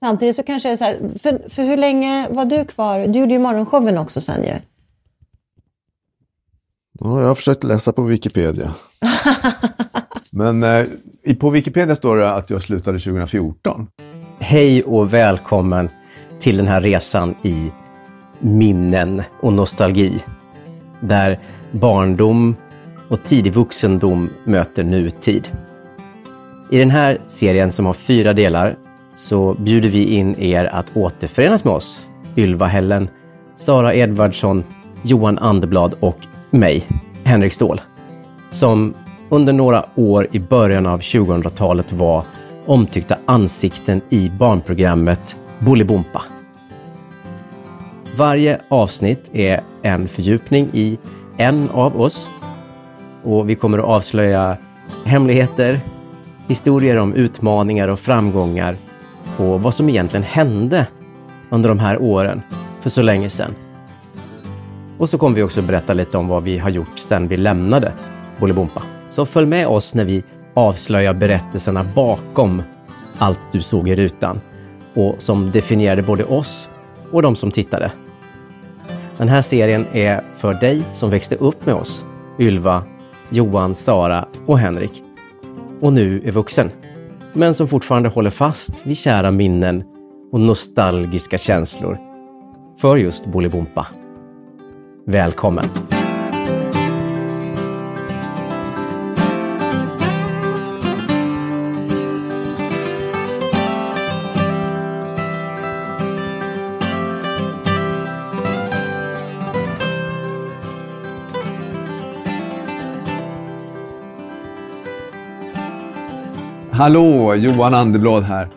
Samtidigt så kanske det är så här, för, för hur länge var du kvar? Du gjorde ju morgonshowen också sen ju. Ja, jag har försökt läsa på Wikipedia. Men eh, på Wikipedia står det att jag slutade 2014. Hej och välkommen till den här resan i minnen och nostalgi. Där barndom och tidig vuxendom möter nutid. I den här serien som har fyra delar så bjuder vi in er att återförenas med oss. Ylva Hällen, Sara Edvardsson, Johan Anderblad och mig, Henrik Ståhl. Som under några år i början av 2000-talet var omtyckta ansikten i barnprogrammet Bolibompa. Varje avsnitt är en fördjupning i en av oss och vi kommer att avslöja hemligheter, historier om utmaningar och framgångar och vad som egentligen hände under de här åren för så länge sedan. Och så kommer vi också berätta lite om vad vi har gjort sedan vi lämnade Bolibompa. Så följ med oss när vi avslöjar berättelserna bakom allt du såg i rutan och som definierade både oss och de som tittade. Den här serien är för dig som växte upp med oss, Ylva, Johan, Sara och Henrik. Och nu är vuxen. Men som fortfarande håller fast vid kära minnen och nostalgiska känslor för just Bolibompa. Välkommen! Hallå, Johan Anderblad här.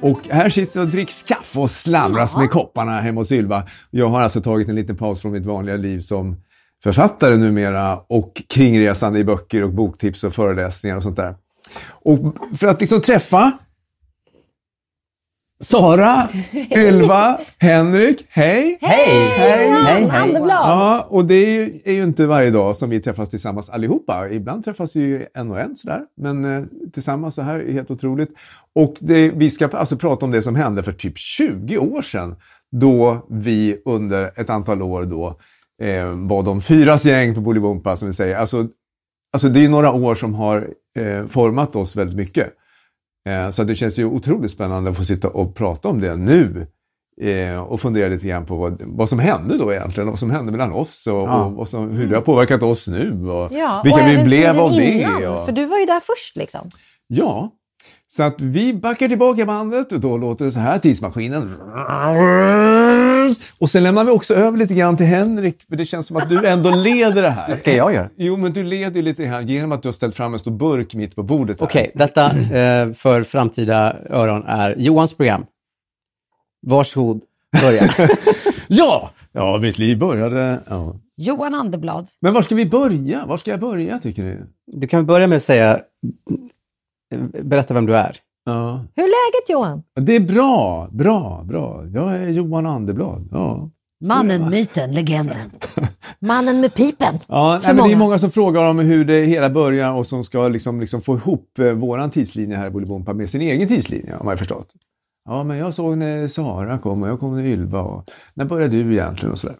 Och här sitter jag och dricks kaffe och slamras med kopparna hemma hos Ylva. Jag har alltså tagit en liten paus från mitt vanliga liv som författare numera och kringresande i böcker och boktips och föreläsningar och sånt där. Och för att liksom träffa Sara, Ylva, Henrik, hej! Hej! Hej! Hej, hej! Ja, och det är ju, är ju inte varje dag som vi träffas tillsammans allihopa. Ibland träffas vi ju en och en sådär, men eh, tillsammans så här är helt otroligt. Och det, vi ska alltså prata om det som hände för typ 20 år sedan, då vi under ett antal år då eh, var de fyras gäng på Bolibompa, som vi säger. Alltså, alltså det är några år som har eh, format oss väldigt mycket. Eh, så det känns ju otroligt spännande att få sitta och prata om det nu. Eh, och fundera lite grann på vad, vad som hände då egentligen, vad som hände mellan oss och, och vad som, hur det har påverkat oss nu och Ja, vilka och vi blev av det. innan, Och, För du var ju där först liksom. Ja, så att vi backar tillbaka bandet och då låter det så här, tidsmaskinen. Och sen lämnar vi också över lite grann till Henrik, för det känns som att du ändå leder det här. Det ska jag göra. Jo, men du leder ju lite grann genom att du har ställt fram en stor burk mitt på bordet. Här. Okej, detta eh, för framtida öron är Johans program. Varsågod, börja. Ja! Ja, mitt liv började... Ja. Johan Anderblad. Men var ska vi börja? Var ska jag börja, tycker ni? Du kan börja med att säga, berätta vem du är. Ja. Hur är läget Johan? Det är bra, bra, bra. Jag är Johan Anderblad. Ja. Mannen, myten, legenden. Mannen med pipen. Ja, nej, men det är många. som frågar om hur det hela börjar och som ska liksom, liksom få ihop eh, våran tidslinje här i Bolibompa med sin egen tidslinje, man ju förstått. Ja, men jag såg när Sara kom och jag kom när Ylva och när började du egentligen och sådär.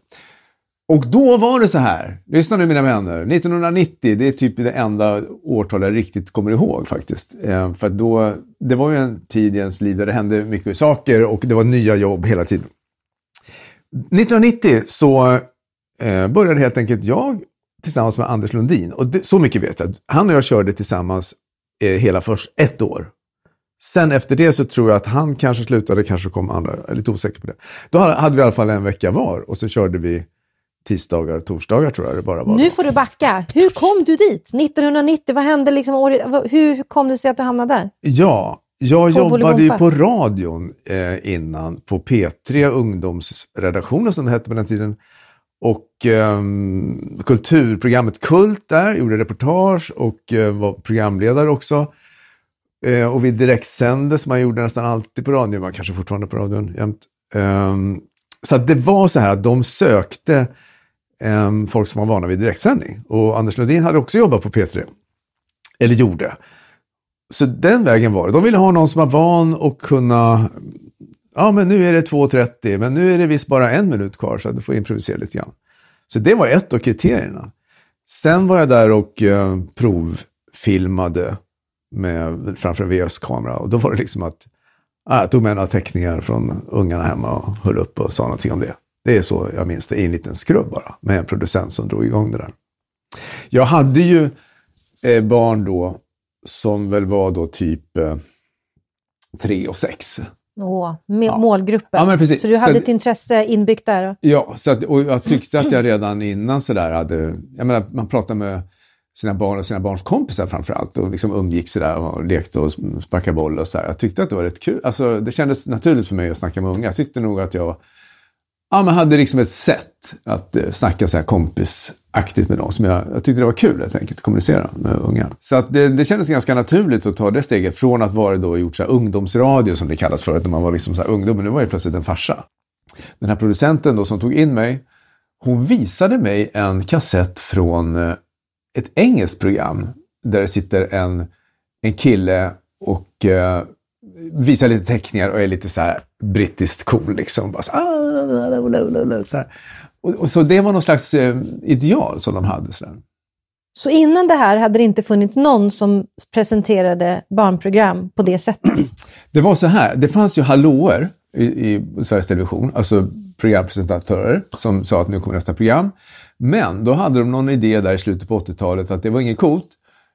Och då var det så här, lyssna nu mina vänner, 1990 det är typ det enda årtal jag riktigt kommer ihåg faktiskt. Eh, för att då, det var ju en tid i ens liv där det hände mycket saker och det var nya jobb hela tiden. 1990 så eh, började helt enkelt jag tillsammans med Anders Lundin, och det, så mycket vet jag, han och jag körde tillsammans eh, hela först ett år. Sen efter det så tror jag att han kanske slutade, kanske kom andra, jag är lite osäker på det. Då hade vi i alla fall en vecka var och så körde vi tisdagar och torsdagar tror jag det bara var. Nu får du backa. Hur kom du dit? 1990, vad hände liksom Hur kom det sig att du hamnade där? Ja, Jag På jobbade ju på radion eh, innan, på P3 ungdomsredaktionen som det hette på den tiden. Och ehm, kulturprogrammet Kult där, gjorde reportage och eh, var programledare också. Eh, och vi direktsände som man gjorde nästan alltid på radion, man kanske fortfarande på radion jämt. Ehm, så det var så här att de sökte än folk som var vana vid direktsändning. Och Anders Lundin hade också jobbat på P3. Eller gjorde. Så den vägen var det. De ville ha någon som var van och kunna, ja men nu är det 2.30, men nu är det visst bara en minut kvar så du får improvisera lite grann. Så det var ett av kriterierna. Sen var jag där och eh, provfilmade med, framför en VHS-kamera och då var det liksom att ah, jag tog med några teckningar från ungarna hemma och höll upp och sa någonting om det. Det är så jag minns det, i en liten skrubb bara, med en producent som drog igång det där. Jag hade ju eh, barn då som väl var då typ eh, tre och sex. Åh, med Ja. målgruppen. Ja. Så du Så hade det- ett intresse inbyggt där? Ja, så att, och jag tyckte att jag redan innan sådär hade, jag menar man pratar med sina barn och sina barns kompisar framför allt och liksom umgicks sådär och lekte och sparkade boll och så här. Jag tyckte att det var rätt kul. Alltså det kändes naturligt för mig att snacka med unga. Jag tyckte nog att jag ja, men hade liksom ett sätt att eh, snacka så här kompisaktigt med dem. Som jag, jag tyckte det var kul helt enkelt, att kommunicera med unga. Så att det, det kändes ganska naturligt att ta det steget från att vara då gjort så här ungdomsradio som det kallas förut, när man var liksom så här ungdom. Men nu var jag plötsligt en farsa. Den här producenten då som tog in mig, hon visade mig en kassett från eh, ett engelskt program där det sitter en, en kille och eh, visar lite teckningar och är lite så här brittiskt cool liksom. Bara så, ah, så. Och, och så det var någon slags eh, ideal som de hade. Så. Så innan det här hade det inte funnits någon som presenterade barnprogram på det sättet? Det var så här, det fanns ju hallåer i, i Sveriges Television, alltså programpresentatörer som sa att nu kommer nästa program. Men då hade de någon idé där i slutet på 80-talet att det var inget coolt.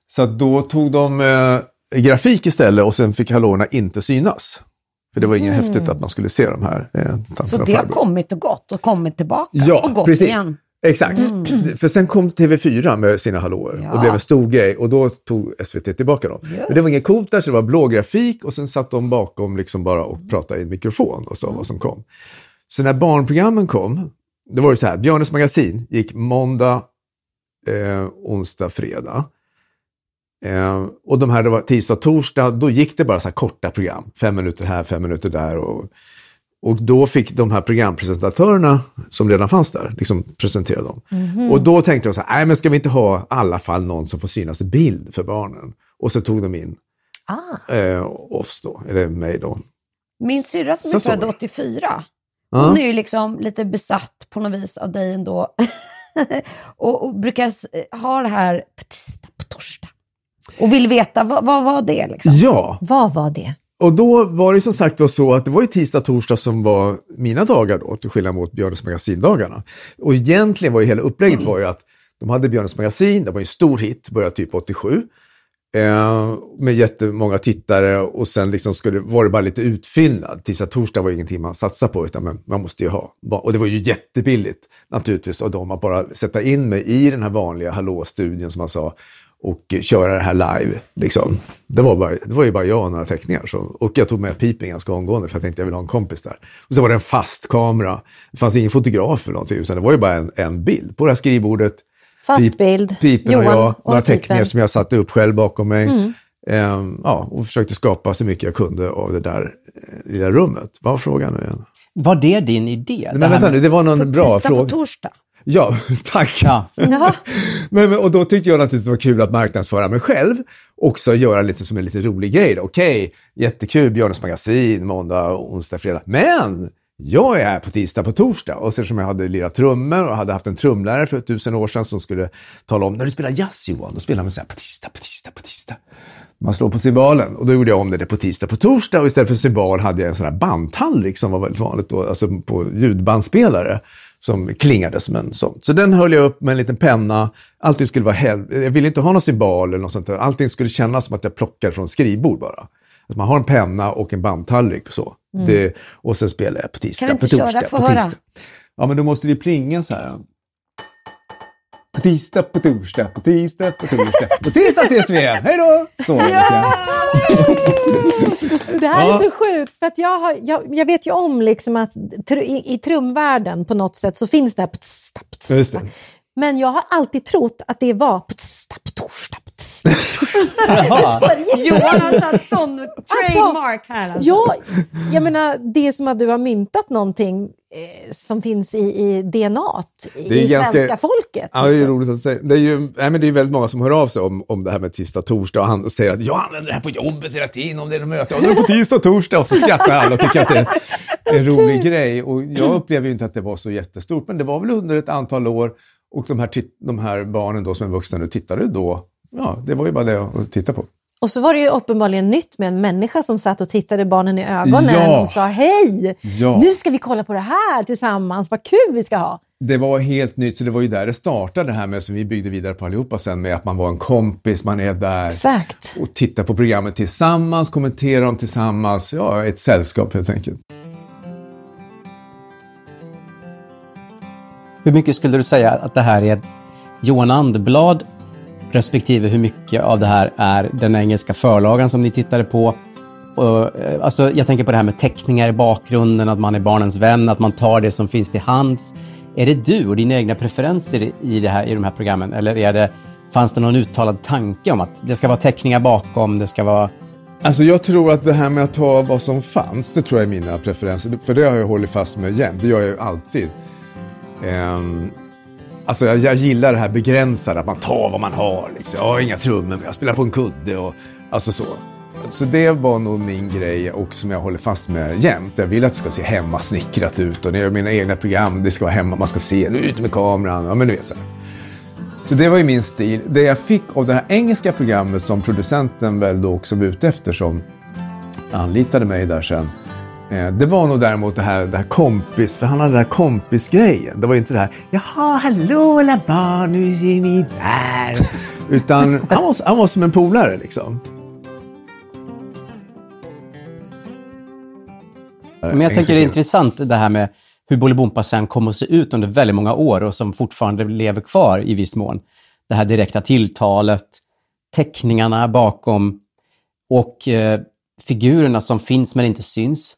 Så då tog de eh, grafik istället och sen fick hallåorna inte synas. För det var inget häftigt att man skulle se de här eh, tanterna Så det har kommit och gått och kommit tillbaka Ja, och gått precis. igen. Exakt. För sen kom TV4 med sina hallåor Ja. och blev en stor grej och då tog SVT tillbaka dem. Men det var inget coolt där så det var blå grafik och sen satt de bakom liksom bara och pratade i en mikrofon och sa vad som kom. Så när barnprogrammen kom, det var det så här, Björnes magasin gick måndag, eh, onsdag, fredag. Eh, och de här, det var tisdag, torsdag, då gick det bara så här korta program. Fem minuter här, fem minuter där. Och, och då fick de här programpresentatörerna som redan fanns där, liksom presentera dem. Och då tänkte de så här, nej men ska vi inte ha i alla fall någon som får synas i bild för barnen? Och så tog de in Ah. eh, oss då, eller mig då. Min syrra som är född var det. 84, Ja. hon är ju liksom lite besatt på något vis av dig ändå. och, och brukar s- ha det här på tisdag, på torsdag. Och vill veta, vad, vad var det liksom? Ja, Vad var det? och då var det som sagt var så att det var ju tisdag, torsdag som var mina dagar då, till skillnad mot Björnes magasindagarna. Och egentligen var ju hela upplägget var ju att de hade Björnes magasin, det var en stor hit, började typ 87. Eh, med jättemånga tittare och sen liksom skulle, var det bara lite utfyllnad. Tisdag, torsdag var ingenting man satsade på utan man, man måste ju ha. Och det var ju jättebilligt naturligtvis av dem att bara sätta in mig i den här vanliga hallå-studion som man sa och köra det här live. Liksom. Det, var bara, det var ju bara jag och några teckningar. Så, och jag tog med pipen ganska omgående för jag tänkte jag vill ha en kompis där. Och så var det en fast kamera. Det fanns ingen fotograf eller någonting utan det var ju bara en, en bild på det här skrivbordet. Fast Pip- bild. Pipen Johan och jag, och några teckningar som jag satte upp själv bakom mig. Ehm, ja, och försökte skapa så mycket jag kunde av det där eh, lilla rummet. Vad var frågan nu igen? Var det din idé? Men vänta nu, det var någon På bra tisdag, på fråga. torsdag. Ja, tack. Ja. Men, men, och då tyckte jag naturligtvis det var kul att marknadsföra mig själv. Också göra lite som en lite rolig grej. Okej, jättekul, Björnes magasin, måndag, onsdag, fredag. Men jag är här på tisdag, på torsdag. Och så som jag hade lirat trummor och hade haft en trumlärare för tusen år sedan som skulle tala om, när du spelar jazz Johan, då spelar man så här på tisdag, på tisdag, på tisdag. Man slår på cymbalen och då gjorde jag om det på tisdag på torsdag och istället för cymbal hade jag en sån här bandtallrik som var väldigt vanligt då, alltså på ljudbandspelare som klingade som en sån. Så den höll jag upp med en liten penna. Allting skulle vara hel... Jag ville inte ha någon cymbal eller något sånt där. Allting skulle kännas som att jag plockar från skrivbord bara. Att man har en penna och en bandtallrik och så. Det, och sen spelar jag på tisdag, Kan du på inte torsdag, köra? Få på höra. Ja, men då måste det plinga så här. På tisdag, på torsdag, på tisdag, på torsdag. På tisdag ses vi igen. Hej då! Så det. Här är så sjukt, för att jag, har, jag, jag vet ju om liksom att tr i, i trumvärlden på något sätt så finns det här. Just det. Men jag har alltid trott att det var på torsdag, Johan har satt sån trademark här alltså. Ja, jag menar, det är som att du har myntat någonting eh, som finns i, i DNA i ganska- svenska folket. Ja, det är roligt att säga. Det är ju nej, men det är väldigt många som hör av sig om, om det här med tisdag, torsdag och, han, och säger att jag använder det här på jobbet hela tiden om det är något möte. Och det är på tisdag, torsdag och så skrattar alla och tycker att det är en rolig grej. Och jag upplever ju inte att det var så jättestort, men det var väl under ett antal år och de här, de här barnen då som är vuxna nu tittade då. Ja, det var ju bara det att titta på. Och så var det ju uppenbarligen nytt med en människa som satt och tittade barnen i ögonen Ja. och sa hej, Ja. nu ska vi kolla på det här tillsammans, vad kul vi ska ha. Det var helt nytt, så det var ju där det startade det här med som vi byggde vidare på allihopa sen med att man var en kompis, man är där Exakt. och tittar på programmet tillsammans, kommenterar dem tillsammans. Ja, ett sällskap helt enkelt. Hur mycket skulle du säga att det här är Johan Andblad respektive hur mycket av det här är den engelska förlagan som ni tittade på? Och, eh, alltså, jag tänker på det här med teckningar i bakgrunden, att man är barnens vän, att man tar det som finns till hands. Är det du och dina egna preferenser i, det här, i de här programmen? Eller är det, fanns det någon uttalad tanke om att det ska vara teckningar bakom, det ska vara... Alltså jag tror att det här med att ta vad som fanns, det tror jag är mina preferenser. För det har jag hållit fast med jämt, det gör jag ju alltid. Ehm, alltså jag, jag gillar det här begränsade, att man tar vad man har. Liksom. Jag har inga trummor, men jag spelar på en kudde och alltså så. Så det var nog min grej och som jag håller fast med jämt. Jag vill att det ska se hemmasnickrat ut och när jag gör mina egna program, det ska vara hemma, man ska se, ut med kameran, ja men du vet så här. Så det var ju min stil. Det jag fick av det här engelska programmet som producenten väl då också var ute efter som anlitade mig där sen. Eh, det var nog däremot det här, det här kompis, för han hade den här kompisgrejen. Det var ju inte det här, jaha, hallå alla barn, nu är ni där. Utan han var, han var som en polare liksom. Men jag tänker det är intressant det här med hur Bolibompa sen kommer att se ut under väldigt många år och som fortfarande lever kvar i viss mån. Det här direkta tilltalet, teckningarna bakom och eh, figurerna som finns men inte syns.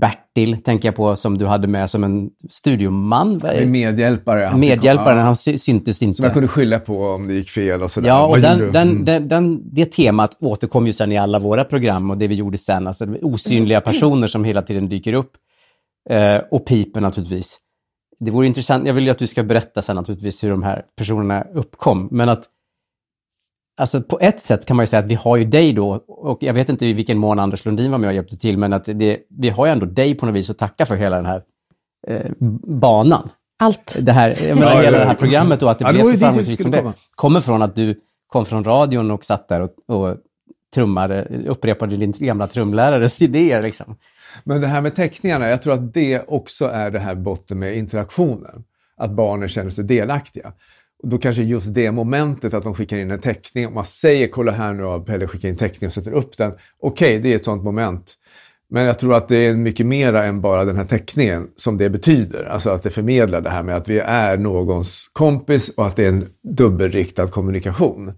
Bertil tänker jag på som du hade med som en studioman. Medhjälpare. Han ja, han sy- syntes inte. Som jag kunde skylla på om det gick fel och sådär. Ja, och den, den, Mm. den, den, det temat återkom ju sen i alla våra program och det vi gjorde sen. Alltså osynliga personer som hela tiden dyker upp. Eh, och piper naturligtvis. Det vore intressant, jag vill ju att du ska berätta sen naturligtvis hur de här personerna uppkom. Men att, alltså på ett sätt kan man ju säga att vi har ju dig då, och jag vet inte i vilken mån Anders Lundin var med och hjälpte till, men att det, vi har ju ändå dig på något vis att tacka för hela den här eh, banan Allt. det här, jag menar, Ja, hela ja, det här programmet och att det Ja, blev så framgångsrikt som det kommer från att du kom från radion och satt där och, och trummade, upprepade din gamla trumlärares idéer. Liksom. Men det här med teckningarna, jag tror att det också är det här botten med interaktionen. Att barnen känner sig delaktiga. Och då kanske just det momentet att de skickar in en teckning, och man säger kolla här nu har Pelle skickat in teckning och sätter upp den. Okej, det är ett sånt moment. Men jag tror att det är mycket mera än bara den här teckningen som det betyder. Alltså att det förmedlar det här med att vi är någons kompis och att det är en dubbelriktad kommunikation.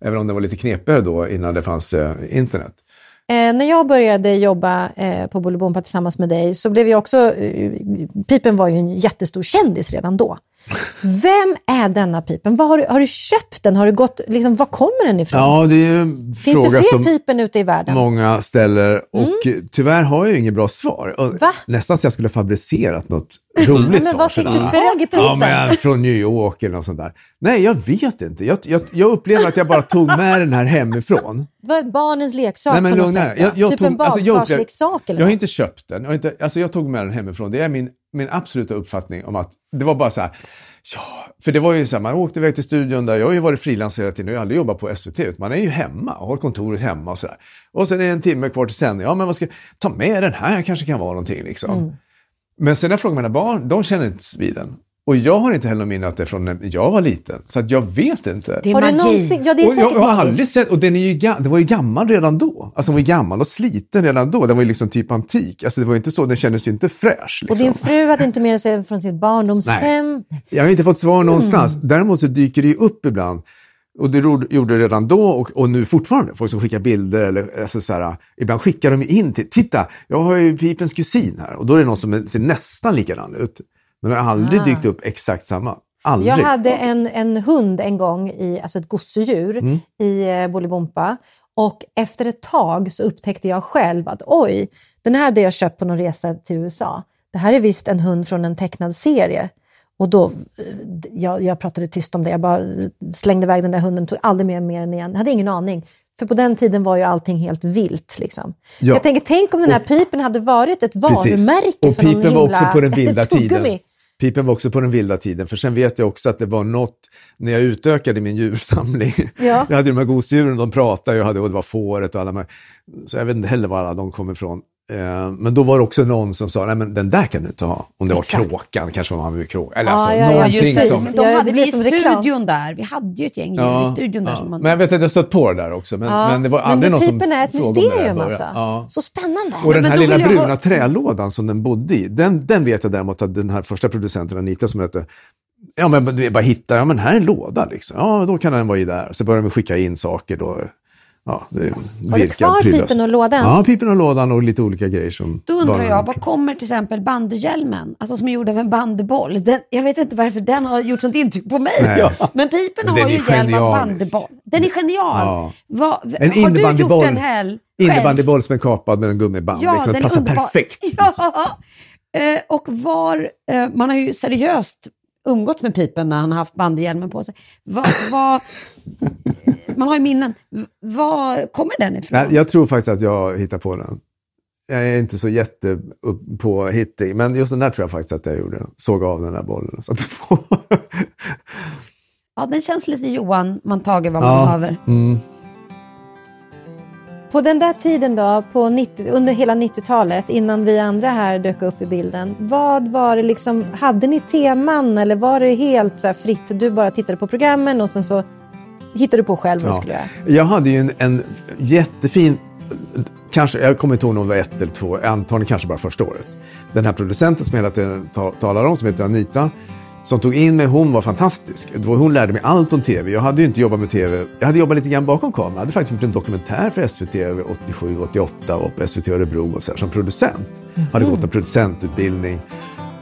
Även om det var lite knepigare då innan det fanns eh, internet. Eh, när jag började jobba eh, på Bolibompa tillsammans med dig så blev jag också... Eh, pipen var ju en jättestor kändis redan då. Vem är denna Pipen? Vad har, du, har du köpt den? Har du gått, liksom, var kommer den ifrån? Ja, det är en Finns det fler Pipen ute i världen? många ställer och tyvärr har jag inget bra svar. Va? Nästan så jag skulle ha fabricerat något roligt Men svar. vad fick du tag i Pipen? Ja, men från New York eller något sånt där. Nej, jag vet inte. Jag, jag, jag upplever att jag bara tog med den här hemifrån. Vad, barnens leksak Nej, men på något sätt? Jag, jag typ tog, en alltså, jag, badkarsleksak jag har inte köpt den. Jag, har inte, alltså, jag tog med den hemifrån. Det är min, min absoluta uppfattning om att det var bara så här. Ja, för det var ju så här, man åkte iväg till studion där. Jag har ju varit frilans hela tiden. Jag har aldrig jobbat på SVT. utan Man är ju hemma och har kontoret hemma och så där. Och sen är det en timme kvar till sändning. Ja, men vad ska ta med den här? kanske kan vara någonting liksom. Mm. Men sen när jag frågar mina barn, de känner inte vid den. Och jag har inte heller minne att det från när jag var liten. Så att jag vet inte. Det är Har magi. någonsin... Ja, det är och jag, jag har aldrig sett, och den, är ju, den var ju gammal redan då. Alltså den var ju gammal och sliten redan då. Den var ju liksom typ antik. Alltså det var ju inte så, den kändes ju inte fräsch. Och Liksom. din fru hade inte med sig från sitt barndomshem. Jag har inte fått svar någonstans. Mm. Däremot så dyker det ju upp ibland. Och det gjorde det redan då och, och nu fortfarande. Folk som skickar bilder eller alltså så här, ibland skickar de in till, titta, jag har ju Pipens kusin här. Och då är det någon som ser nästan likadan ut. Men det har aldrig Ah. dykt upp exakt samma. Aldrig. Jag hade en, en hund en gång, i, alltså ett gosedjur, Mm. i eh, Bolibompa. Och efter ett tag så upptäckte jag själv att oj, den här hade jag köpt på någon resa till USA. Det här är visst en hund från en tecknad serie. Och då, eh, jag, jag pratade tyst om det, jag bara slängde iväg den där hunden, tog aldrig med mer än igen. Jag hade ingen aning. För på den tiden var ju allting helt vilt. Liksom. Ja. Jag tänker, tänk om den här pipen hade varit ett varumärke Och för någon pipen var himla också på den vilda tiden. Pipen var också på den vilda tiden. För sen vet jag också att det var något, när jag utökade min djursamling. Ja. Jag hade de här gosedjuren, de pratade, jag hade, och det var fåret och alla de här. Så jag vet inte heller var alla de kom ifrån. Eh, Men då var det också någon som sa, nej men den där kan du inte ha. Om det var Exakt. kråkan, kanske var man vill kråka. Eller Ja, alltså ja, ja, någonting just som... Men Ja, de hade vi i studion där. Vi hade ju ett gäng djur i studion där ja. som man... Men jag vet att jag stött på det där också. Men, Ja, men det var men aldrig någon som pipen är ett såg det där i mysterium början. alltså. Ja. Så spännande. Och den men här lilla bruna ha- trälådan som den bodde i, den, den vet jag däremot att den här första producenten Anita som heter Ja men du bara hittar, ja men här är en låda liksom. Ja då kan den vara i där. Så börjar de skicka in saker då. Ja, det Har du kvar pipen och lådan? Ja, pipen och lådan och lite olika grejer som... Då undrar jag, vad kommer till exempel bandyhjälmen? Alltså som är gjord av en bandyboll. Den, jag vet inte varför den har gjort sånt intryck på mig. Nej. Men pipen har ju hjälm av bandyboll. Den är genial. Ja. Vad- En har du gjort den här? Innebandyboll som är kapad med en gummiband. Ja, liksom. den Det passar underbar. perfekt. Ja. Eh, och var, eh, man har ju seriöst umgått med pipen när han har haft bandyhjälmen på sig. Vad, vad, man har ju minnen. Var kommer den ifrån? Nej, jag tror faktiskt att jag hittar på den. Jag är inte så jätte upp på hitting, men just den där tror jag faktiskt att jag gjorde. Såg av den där bollen. och satte på. Ja, den känns lite Johan, man tager vad man Ja. haver. Mm. På den där tiden då, på 90, under hela 90-talet, innan vi andra här dök upp i bilden, vad var det liksom, hade ni teman eller var det helt så här fritt? Du bara tittade på programmen och sen så hittade du på själv vad du Ja. skulle göra? Jag hade ju en, en jättefin, kanske, jag kommer inte ihåg om det var ett eller två, antagligen kanske bara första året. Den här producenten som jag hela tiden ta, talar om, som heter Anita, som tog in mig, hon var fantastisk. Hon lärde mig allt om tv. Jag hade ju inte jobbat med tv, jag hade jobbat lite grann bakom kameran. Jag hade faktiskt gjort en dokumentär för SVT 87, 88 och på SVT Örebro och så här, som producent. Hade gått en producentutbildning.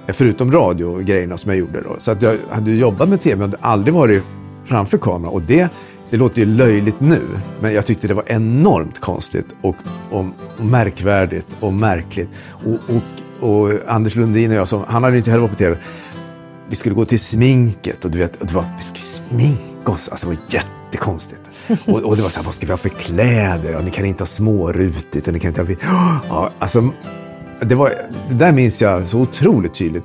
Förutom radio-grejerna som jag gjorde då. Så att jag hade jobbat med tv, men hade aldrig varit framför kameran. Och det, det låter ju löjligt nu, men jag tyckte det var enormt konstigt och, och, och märkvärdigt och märkligt. Och, och, och Anders Lundin och jag, som, han hade ju inte heller varit på tv, vi skulle gå till sminket och du vet, och det var, vi skulle sminka oss. Alltså det var jättekonstigt. Och, och det var så här, vad ska vi ha för kläder? Och ni kan inte ha smårutigt och ni kan inte ha... Ja, alltså, det, var, det där minns jag så otroligt tydligt.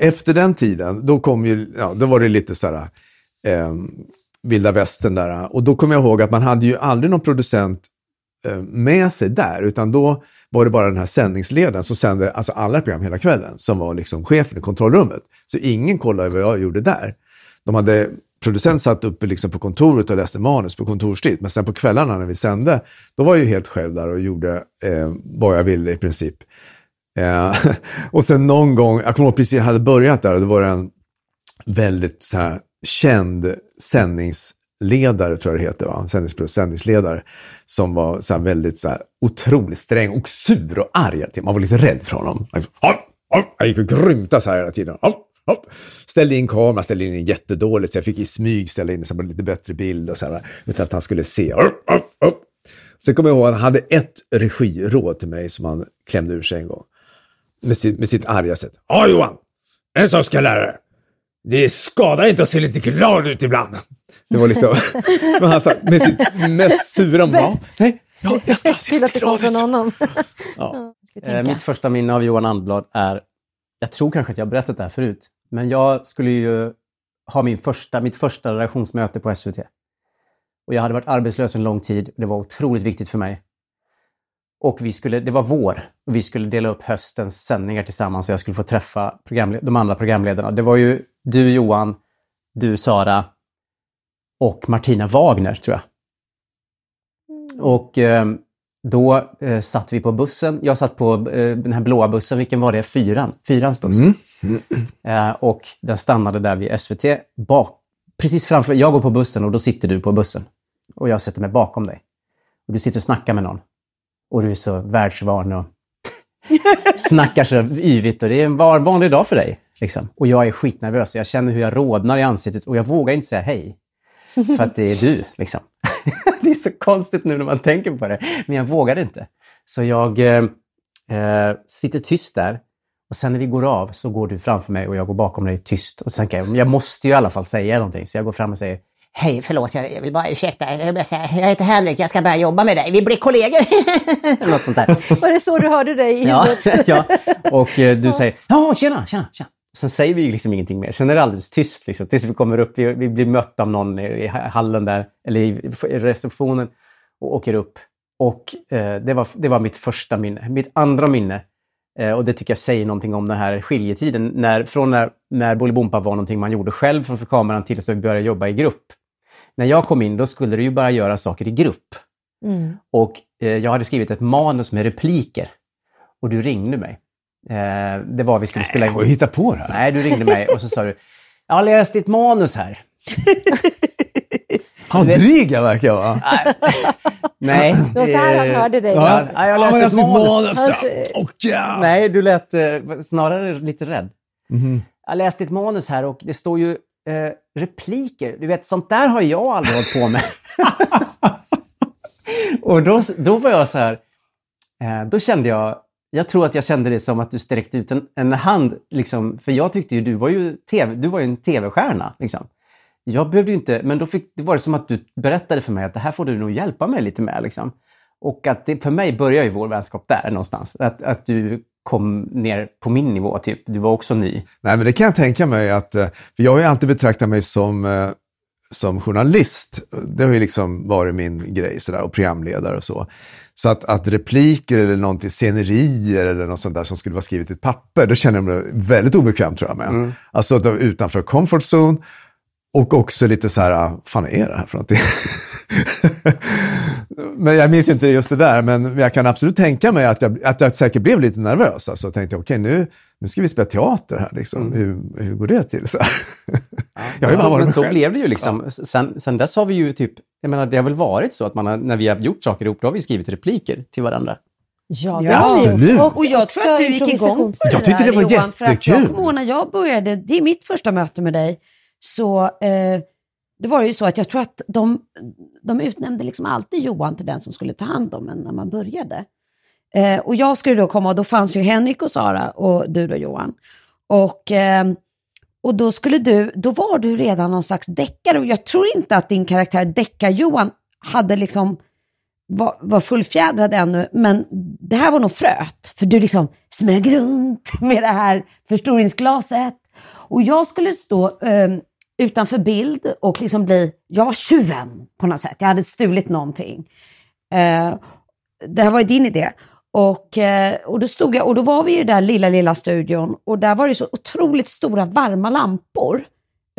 Efter den tiden, då kom ju, ja, då var det lite så här, eh, vilda västern där. Och då kommer jag ihåg att man hade ju aldrig någon producent eh, med sig där, utan då var det bara den här sändningsledaren som sände alltså alla program hela kvällen, som var liksom chefen i kontrollrummet. Så ingen kollade vad jag gjorde där. De hade, producent satt uppe liksom på kontoret och läste manus på kontorstid, men sen på kvällarna när vi sände, då var jag ju helt själv där och gjorde eh, vad jag ville i princip. Eh, och sen någon gång, jag kommer ihåg precis jag hade börjat där och det var en väldigt så här, känd sändningsledare, tror jag det heter, va? Sändningsplus, sändningsledare, som var så här, väldigt så här, otroligt sträng och sur och arg. Man var lite rädd för honom. Han gick och grymtade så här hela tiden. Hopp. Ställde in kameran, ställde in den jättedåligt, så jag fick i smyg ställa in en så här, lite bättre bild och så här, utan att han skulle se. Hopp, hopp, hopp. Sen kommer jag ihåg att han hade ett regiråd till mig som han klämde ur sig en gång. Med sitt, med sitt arga sätt. Ja Johan, en sak ska jag lära dig. Det skadar inte att se lite glad ut ibland. Det var liksom, men han sa, med sitt mest sura ja, nej, ja, jag ska se lite glad ut. honom. Ja. Eh, mitt första minne av Johan Andblad är, jag tror kanske att jag har berättat det här förut, men jag skulle ju ha min första, mitt första redaktionsmöte på SVT. Och jag hade varit arbetslös en lång tid. Det var otroligt viktigt för mig. Och vi skulle, det var vår och vi skulle dela upp höstens sändningar tillsammans och jag skulle få träffa de andra programledarna. Det var ju du Johan, du Sara och Martina Wagner tror jag. Och eh, då eh, satt vi på bussen. Jag satt på eh, den här blåa bussen. Vilken var det? Fyran? Fyrans buss. Eh, och den stannade där vid SVT. Bak, precis framför. Jag går på bussen och då sitter du på bussen. Och jag sätter mig bakom dig. Och du sitter och snackar med någon. Och du är så världsvan och snackar så yvigt. Och det är en var, vanlig dag för dig. Liksom. Och jag är skitnervös. Och jag känner hur jag rodnar i ansiktet och jag vågar inte säga hej. För att det är du, liksom. det är så konstigt nu när man tänker på det. Men jag vågade inte. Så jag eh, eh, sitter tyst där. Och sen när vi går av så går du framför mig och jag går bakom dig tyst. Och så tänker jag, jag måste ju i alla fall säga någonting. Så jag går fram och säger, Hej, förlåt, jag vill bara ursäkta. Jag, vill säga, jag heter Henrik, jag ska börja jobba med dig. Vi blir kollegor. något sånt där. Var det så du hörde dig i Ja, ja. Och eh, du säger ja, tjena, tjena, tjena. Sen säger vi liksom ingenting mer. Sen är det alldeles tyst liksom, tills vi kommer upp. Vi, vi blir mötta av någon i, hallen där, eller i, i receptionen och åker upp. Och eh, det, var, det var mitt första minne. Mitt andra minne, eh, och det tycker jag säger någonting om den här skiljetiden, när, från när, när Bolibompa var någonting man gjorde själv framför kameran till att vi började jobba i grupp. När jag kom in, då skulle det ju bara göra saker i grupp. Mm. Och eh, jag hade skrivit ett manus med repliker. Och du ringde mig. Eh, det var vi skulle spela in. Jag hittar på det här. Nej, du ringde mig och så sa du, jag har läst ditt manus här. Han dryg jag verkar vara. Nej. Det var så här han eh, hörde dig. Ja, ja, jag läste ditt manus. Alltså, Och ja. Nej, du lät eh, snarare lite rädd. Jag har läst ditt manus här och det står ju eh, repliker. Du vet, sånt där har jag aldrig hållit på med. och då, då var jag så här, eh, då kände jag, jag tror att jag kände det som att du sträckte ut en, en hand, liksom, för jag tyckte ju du var ju, TV, du var ju en tv-stjärna. Liksom. Jag behövde ju inte, men då fick, det var det som att du berättade för mig att det här får du nog hjälpa mig lite med. Liksom. Och att det, för mig börjar ju vår vänskap där någonstans. Att, att du kom ner på min nivå, typ. Du var också ny. Nej, men det kan jag tänka mig att, eh, för jag har ju alltid betraktat mig som, eh, som journalist. Det har ju liksom varit min grej sådär, och programledare och så. Så att, att repliker eller någonting, scenerier eller något sånt där som skulle vara skrivet i ett papper, då känner jag mig väldigt obekväm tror jag med. Alltså att utanför comfort zone och också lite så här, ah, fan är det här för någonting? men jag minns inte just det där, men jag kan absolut tänka mig att jag, att jag säkert blev lite nervös. Alltså jag tänkte, okej nu, nu ska vi spela teater här, liksom. hur, hur går det till? Så här. jag har ju bara men så, varit men mig så själv. blev det ju liksom. Sen, sen dess har vi ju typ, jag menar det har väl varit så att man har, när vi har gjort saker ihop, då har vi skrivit repliker till varandra. Ja, det Ja, absolut. gjort. Och jag tror att du gick igång på det Jag tyckte där, det var Johan, för att Jag jättekul. kommer ihåg när jag började, det är mitt första möte med dig, så eh, det var ju så att jag tror att de, de utnämnde liksom alltid Johan till den som skulle ta hand om en när man började. Eh, och jag skulle då komma och då fanns ju Henrik och Sara och du då Johan. Och, eh, och då skulle du, då var du redan någon slags deckare och jag tror inte att din karaktär Deckar-Johan hade liksom var, var fullfjädrad ännu, men det här var nog fröet. För du liksom smög runt med det här förstoringsglaset. Och jag skulle stå eh, utanför bild och liksom bli, jag var tjuven på något sätt. Jag hade stulit någonting. Eh, det här var ju din idé. Och, eh, och då stod jag, och då var vi i den där lilla, lilla studion och där var det så otroligt stora varma lampor.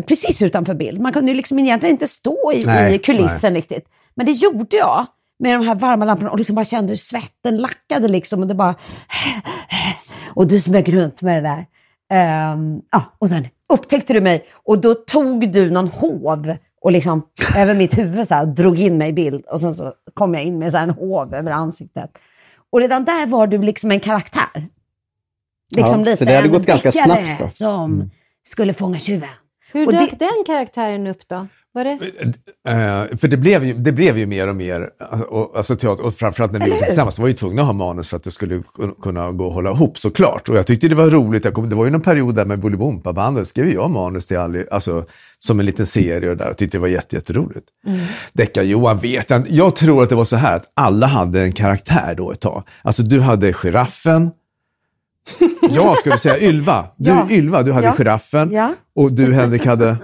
Precis utanför bild. Man kunde ju liksom egentligen inte stå i, Nej, i kulissen riktigt. Men det gjorde jag med de här varma lamporna och liksom bara kände hur svetten lackade liksom och det bara... Och du smög runt med det där. Ehm, ja, och sen upptäckte du mig och då tog du någon hov och liksom över mitt huvud så här, drog in mig i bild och sen så kom jag in med så här en hov över ansiktet. Och redan där var du liksom en karaktär. Liksom Ja, lite så det hade en gått ganska snabbt då. som skulle fånga tjuven. Hur Och det- dök den karaktären upp då? Var det? Eh, för det blev, ju, det blev ju mer och mer, alltså, och, alltså teater, och framförallt när vi gjorde det tillsammans, så var vi tvungna att ha manus för att det skulle kun- kunna gå att hålla ihop såklart. Och jag tyckte det var roligt, jag kom, det var ju någon period där med Bolibompa-bandet, skrev jag manus till all, alltså som en liten serie och där och tyckte det var jätte, jätteroligt. Mm. Decka-Johan vet jag jag tror att det var så här att alla hade en karaktär då ett tag. Alltså du hade giraffen, jag skulle säga Ylva. Du, Ja. Ylva, du hade Ja. giraffen Ja. och du Henrik hade,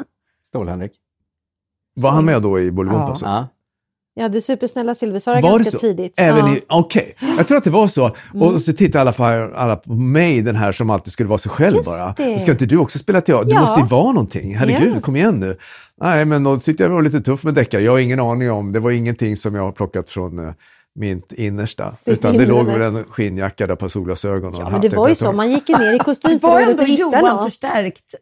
Stål-Henrik. Var han med då i Bolibompa? Ja. Ja. Jag hade supersnälla Silversara Var det ganska så? tidigt. Även ja. Mm. i, okej, jag tror att det var så. Och så tittade alla på, alla på mig, den här som alltid skulle vara sig själv Just bara. det. Ska inte du också spela teater? Du Ja. måste ju vara någonting. Herregud, Ja. kom igen nu. Nej, men då tyckte jag det var lite tufft med deckare. Jag har ingen aning om, det var ingenting som jag har plockat från uh, mitt innersta. Ditt utan det låg väl en skinnjacka där på solglasögon och Ja, en men det var ju så, man gick ju ner i Det var kostymförrådet ändå och hittade Johan något. förstärkt.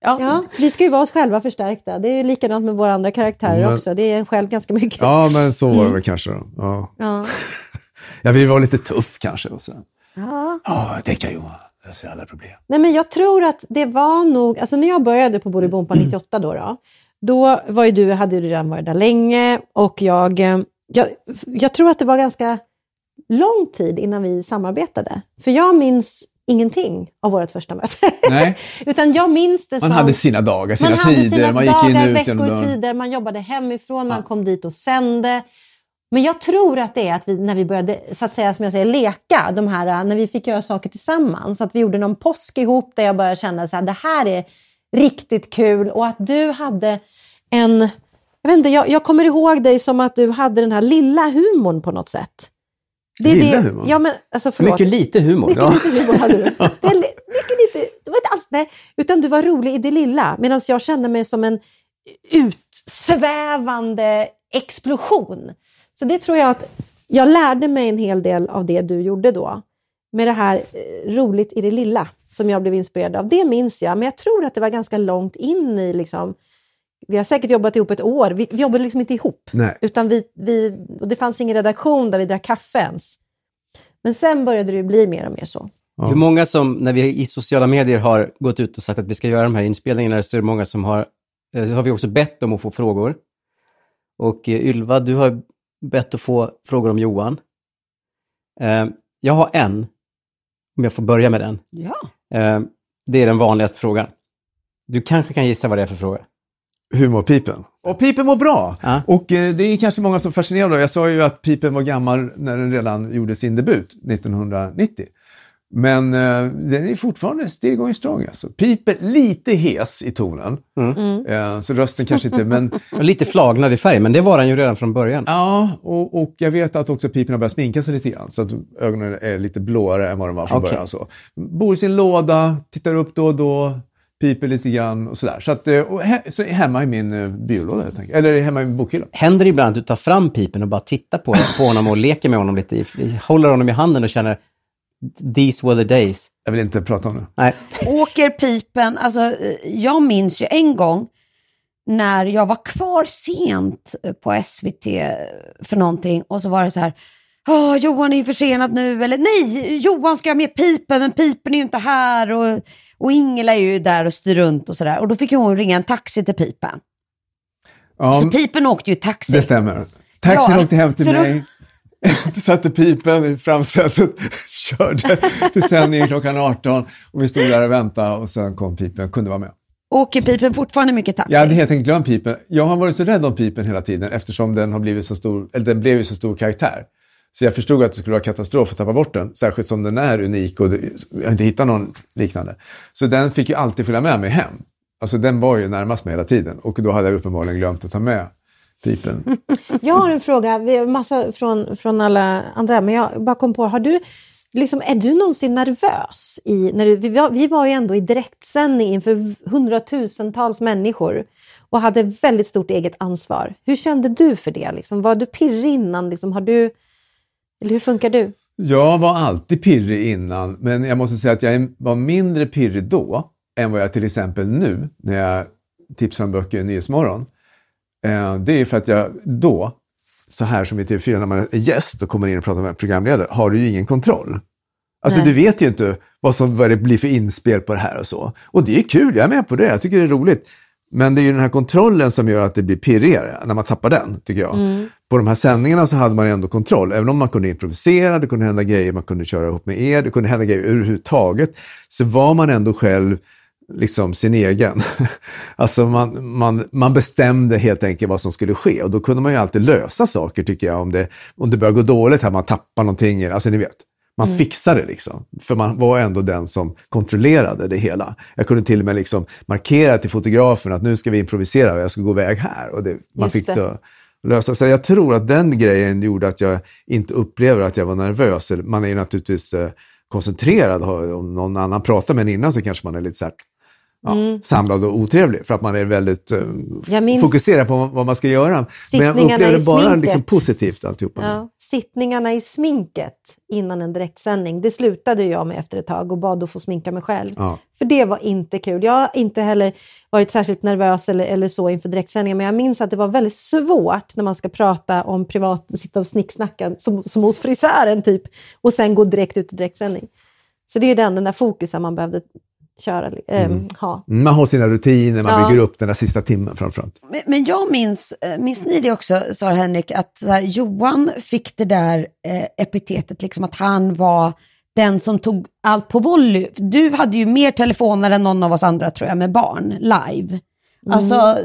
Ja, vi ska ju vara oss själva förstärkta. Det är ju likadant med våra andra karaktärer Men- också. Det är en själv ganska mycket. Ja, men så Mm. var det väl kanske då. Ja. Ja. Jag vill vara lite tuff kanske. Och sen. Ja. Ja, decka Johan, löser alla problem. Nej, men jag tror att det var nog, alltså när jag började på Bolibompa 98 då, då, då var ju du, hade ju redan varit där länge och jag, jag, jag tror att det var ganska lång tid innan vi samarbetade. För jag minns ingenting av vårt första möte. Utan jag minns det man som... hade sina dagar, sina man tider, sina man gick dagar, in och ut veckor, dörren. tider, man jobbade hemifrån, man kom dit och sände. Men jag tror att det är att vi, när vi började, så att säga, som jag säger, leka, de här, när vi fick göra saker tillsammans, att vi gjorde någon påsk ihop där jag började känna att det här är riktigt kul och att du hade en, jag vet inte, jag, jag kommer ihåg dig som att du hade den här lilla humorn på något sätt. Det är Lilla det, humorn? Ja, men alltså förlåt. Mycket lite humor. Mycket lite humor hade du. Det mycket lite, det var inte alls det, utan du var rolig i det lilla. Medan jag kände mig som en utsvävande explosion. Så det tror jag att jag lärde mig en hel del av det du gjorde då. Med det här eh, roligt i det lilla som jag blev inspirerad av. Det minns jag, men jag tror att det var ganska långt in i liksom, vi har säkert jobbat ihop ett år. Vi, vi jobbade liksom inte ihop. Nej. Utan vi, vi, och det fanns ingen redaktion där vi drack kaffe ens. Men sen började det ju bli mer och mer så. Hur många som, när vi i sociala medier har gått ut och sagt att vi ska göra de här inspelningarna, så är det många som har, eh, har vi också bett om att få frågor. Och eh, Ylva, du har bett att få frågor om Johan. Eh, Jag har en, om jag får börja med den. Ja. Det är den vanligaste frågan. Du kanske kan gissa vad det är för fråga? Hur mår Pipen? Och Pipen mår bra! Ja. Och eh, det är kanske många som fascinerar av. Jag sa ju att Pipen var gammal när den redan gjorde sin debut 1990. Men eh, den är fortfarande still going strong. Alltså. Piper lite hes i tonen. Eh, så rösten kanske inte, men Lite flagnad i färg, men det var han ju redan från början. ja, och, och jag vet att också Pipen har börjat sminka sig lite grann. Så att ögonen är lite blåare än vad de var från Okej. början. Så. Bor i sin låda, tittar upp då och då, piper lite grann och sådär. Så, att, eh, och he, så är hemma i min uh, byrålåda helt enkelt. Eller hemma i min bokhylla. Händer det ibland att du tar fram pipen och bara tittar på, på honom och leker med honom lite, håller honom i handen och känner These were the days. Jag vill inte prata om det. Nej. Åker pipen, alltså eh, jag minns ju en gång när jag var kvar sent eh, på SVT för någonting och så var det så här, Åh, Johan är ju försenad nu, eller nej, Johan ska ha med pipen, men pipen är ju inte här och, och Ingela är ju där och styr runt och sådär. Och då fick hon ringa en taxi till pipen. Ja, Så pipen åkte ju taxi. det stämmer. Taxin Ja, åkte hem till så då- mig. Satte pipen i framsätet, körde till sändningen klockan 18 och vi stod där och väntade och sen kom pipen, kunde vara med. Åker pipen fortfarande mycket taxi? Jag hade helt enkelt glömt pipen. Jag har varit så rädd om pipen hela tiden eftersom den har blivit så stor, eller den blev ju så stor karaktär. Så jag förstod att det skulle vara katastrof att tappa bort den, särskilt som den är unik och jag inte hittat någon liknande. Så den fick ju alltid följa med mig hem. Alltså den var ju närmast mig hela tiden och då hade jag uppenbarligen glömt att ta med pipen. Jag har en fråga, vi har massa från, från alla andra, men jag bara kom på, har du, liksom, är du någonsin nervös? I, när du, vi, var, vi var ju ändå i direktsändning inför hundratusentals människor och hade väldigt stort eget ansvar. Hur kände du för det? Liksom? Var du pirrig innan? Liksom? Har du, eller hur funkar du? Jag var alltid pirrig innan, men jag måste säga att jag var mindre pirrig då än vad jag till exempel nu när jag tipsar om böcker i Nyhetsmorgon. Eh, Det är för att jag då, så här som i TV4 när man är gäst och kommer in och pratar med programledare, har du ju ingen kontroll. Alltså Nej. du vet ju inte vad, som, vad det blir för inspel på det här och så. Och det är kul, jag är med på det, jag tycker det är roligt. Men det är ju den här kontrollen som gör att det blir pirrigare när man tappar den, tycker jag. På de här sändningarna så hade man ändå kontroll, även om man kunde improvisera, det kunde hända grejer, man kunde köra ihop med er, det kunde hända grejer överhuvudtaget, så var man ändå själv liksom sin egen. alltså man, man, man bestämde helt enkelt vad som skulle ske och då kunde man ju alltid lösa saker tycker jag om det, om det börjar gå dåligt här, man tappar någonting, alltså ni vet. Man fixar det liksom, för man var ändå den som kontrollerade det hela. Jag kunde till och med liksom markera till fotografen att nu ska vi improvisera och jag ska gå iväg här. Och det, man Just fick det. det lösa. sig. jag tror att den grejen gjorde att jag inte upplever att jag var nervös. Man är ju naturligtvis eh, koncentrerad. Om någon annan pratar med en innan så kanske man är lite så här, ja, samlad och otrevlig. För att man är väldigt eh, Mm. Fokuserad på vad man ska göra. Men jag upplever bara liksom positivt alltihopa. Ja, sittningarna i sminket innan en direktsändning, det slutade jag med efter ett tag och bad att få sminka mig själv. Ja. För det var inte kul. Jag har inte heller varit särskilt nervös eller, eller så inför direktsändningar, men jag minns att det var väldigt svårt när man ska prata om privat, sitta och snicksnacka som, som hos frisören typ, och sen gå direkt ut i direktsändning. Så det är den, den där fokusen man behövde köra, eh, ha. Man har sina rutiner, man Ja. bygger upp den där sista timmen framförallt. Men, men jag minns, eh, minns ni det också, Sara Henrik, att så här, Johan fick det där eh, epitetet, liksom att han var den som tog allt på volley. Du hade ju mer telefoner än någon av oss andra tror jag med barn, live. Alltså, eh,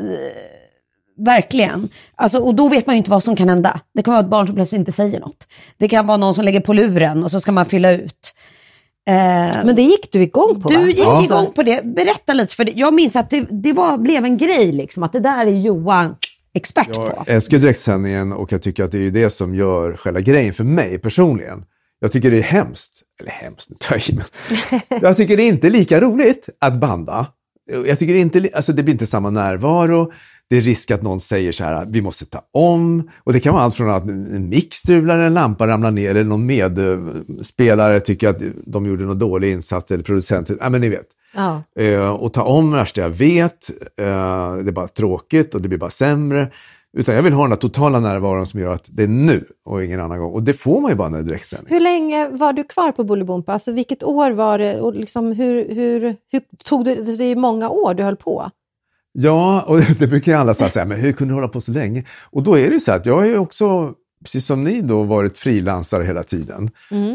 verkligen. Alltså, och då vet man ju inte vad som kan hända. Det kan vara ett barn som plötsligt inte säger något. Det kan vara någon som lägger på luren och så ska man fylla ut. Eh, Men det gick du igång på va? du gick Ja. igång på det. Berätta lite, för det, jag minns att det, det var, blev en grej, liksom, att det där är Johan expert Jag på. älskar direktsändningen och jag tycker att det är det som gör själva grejen för mig personligen. Jag tycker det är hemskt, eller hemskt, nu tar jag i, men jag tycker det är inte lika roligt att banda. Jag tycker det inte, alltså det blir inte samma närvaro. Det är risk att någon säger så här, vi måste ta om. Och det kan vara allt från att en mick strular, en lampa ramlar ner eller någon medspelare tycker att de gjorde någon dålig insats eller producenten, ja men ni vet. Ja. Eh, och ta om värsta jag vet. Eh, det är bara tråkigt och det blir bara sämre. Utan jag vill ha den där totala närvaron som gör att det är nu och ingen annan gång. Och det får man ju bara när det är direktsändning. Hur länge var du kvar på Bolibompa? Alltså vilket år var det? Och liksom hur, hur, hur tog du, det är ju många år du höll på. Ja, och det brukar ju alla säga, men hur kunde du hålla på så länge? Och då är det ju så att jag har ju också, precis som ni då, varit frilansare hela tiden.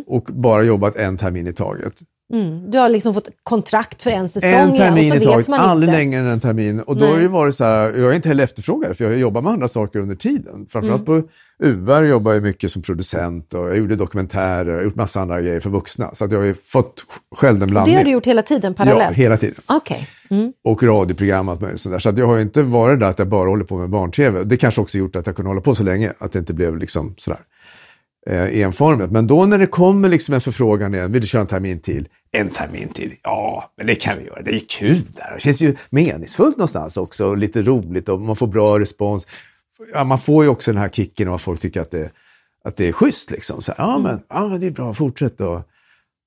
Och bara jobbat en termin i taget. Mm. Du har liksom fått kontrakt för en säsong En igen och termin så i taget, aldrig inte. längre än en termin. Och då Nej. har det ju varit så här, jag är inte heller efterfrågad för jag jobbar med andra saker under tiden. Framförallt Mm. på UR jobbar jag mycket som producent och jag gjorde dokumentärer, har gjort massa andra grejer för vuxna. Så att jag har ju fått själv en Det blandning. har du gjort hela tiden Ja, parallellt? hela tiden. Okej. Mm. Och radioprogram och sånt där. Så att jag har ju inte varit där att jag bara håller på med barn-tv. Det kanske också gjort att jag kunde hålla på så länge, att det inte blev liksom sådär eh, enformigt. Men då när det kommer liksom en förfrågan igen, vill du köra en termin till? En termin till? Ja, men det kan vi göra. Det är kul där. Det känns ju meningsfullt någonstans också och lite roligt och man får bra respons. Ja, man får ju också den här kicken av att folk tycker att det, att det är schysst liksom. Så, ja, men, ja, men det är bra, fortsätt då.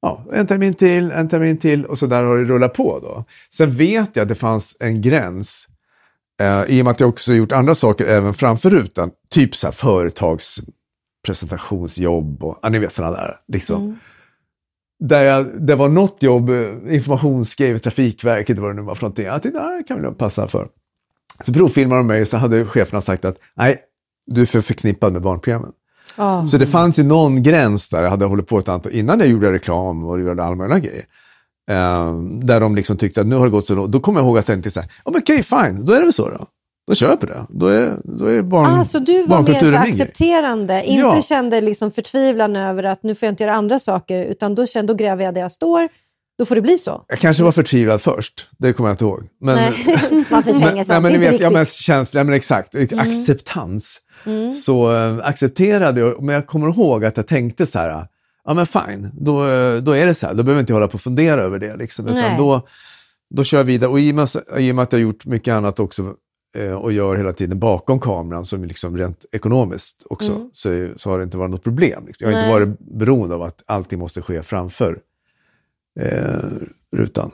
Ja, en termin till, en termin till och så där har det rullat på då. Sen vet jag att det fanns en gräns eh, i och med att jag också gjort andra saker även framför rutan. Typ så här företagspresentationsjobb och ja, ni vet sådana där. Liksom. Där jag, det var något jobb, eh, informationsskrev, Trafikverket, vad det nu var för någonting. Jag tänkte, ja, det kan väl passa för. Så provfilmade de mig så hade cheferna sagt att nej, du är för förknippad med barnprogrammen. Ja. Så det fanns ju någon gräns där jag hade hållit på ett antal, innan jag gjorde reklam och gjorde all möjliga grejer. Eh, där de liksom tyckte att nu har det gått så långt. Då kommer jag ihåg att jag tänkte så här, ja men okej fine, då är det väl så då. Då på det. Då är, då är barn, Ah, så du var mer så accepterande, inte Ja. kände liksom förtvivlan över att nu får jag inte göra andra saker, utan då kände då gräver jag där jag står, då får det bli så. Jag kanske var förtvivlad först, det kommer jag inte ihåg. Men, Nej, man förtränger men, sånt, men det ni är inte vet, ja, men riktigt. känsla, ja, men exakt, acceptans. Så äh, accepterade jag, men jag kommer ihåg att jag tänkte så här, ja men fine, då, eh, då är det så här, då behöver jag inte hålla på och fundera över det. Liksom, Nej. utan då, då kör jag vidare. Och i och med, i och med att jag har gjort mycket annat också eh, och gör hela tiden bakom kameran, som liksom rent ekonomiskt också, så, så har det inte varit något problem. Liksom. Jag har inte Nej. varit beroende av att allting måste ske framför eh, rutan.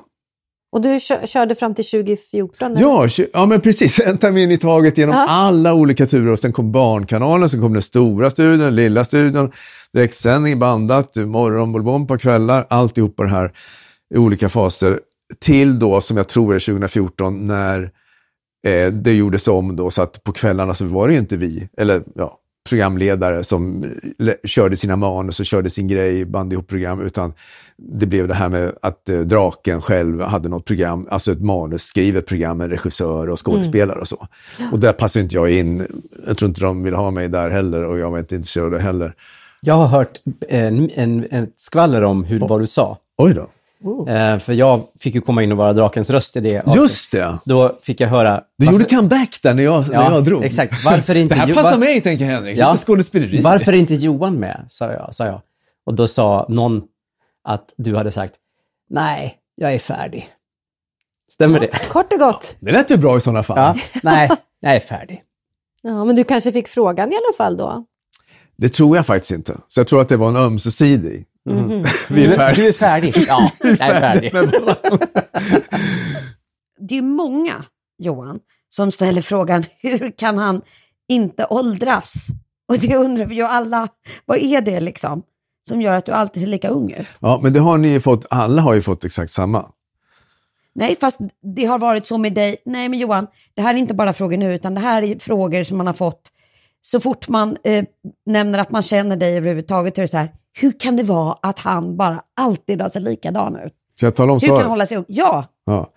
Och du kö- körde fram till 2014? eller? Ja, ja, men precis. En termin i taget genom Ja. alla olika turer. Och sen kom Barnkanalen, sen kom den stora studion, den lilla studion, direktsändning, bandat, morgon, bolbom på kvällar, alltihopa det här i olika faser. Till då, som jag tror är 2014, när Eh, det gjordes om då så att på kvällarna så var det ju inte vi, eller ja, programledare som le- körde sina manus och körde sin grej, band ihop program, utan det blev det här med att eh, Draken själv hade något program, alltså ett manusskrivet program med regissör och skådespelare och så. Och där passade inte jag in. Jag tror inte de vill ha mig där heller och jag var inte intresserad av det heller. Jag har hört en, en, en skvaller om hur, vad du sa. Oj då. Eh, för jag fick ju komma in och vara drakens röst i det avsnittet. Just det! Då fick jag höra... Du varför- gjorde comeback där när jag, när Ja, jag drog. exakt. Varför inte Det här Jo- passar var- mig, tänker Henrik. Ja. Lite skådespeleri. Varför är inte Johan med? Sa jag, sa jag. Och då sa någon att du hade sagt Nej, jag är färdig. Stämmer det? Kort och gott. Det lät ju bra i sådana fall. Ja, nej, jag är färdig. Ja, men du kanske fick frågan i alla fall då? Det tror jag faktiskt inte. Så jag tror att det var en ömsesidig. Mhm. Vi är Du, färdiga. du är färdig. Ja, jag är färdig. Det är många, Johan, som ställer frågan hur kan han inte åldras? Och det undrar vi ju alla, vad är det liksom som gör att du alltid ser lika ung ut? Ja, men det har ni ju fått, alla har ju fått exakt samma. Nej, fast det har varit så med dig. Nej, men Johan, det här är inte bara frågor nu, utan det här är frågor som man har fått så fort man eh, nämner att man känner dig överhuvudtaget. Är det så här, hur kan det vara att han bara alltid har sett likadan ut? Så jag talar om Hur kan han svaret. hålla sig ung? Ja, Ja.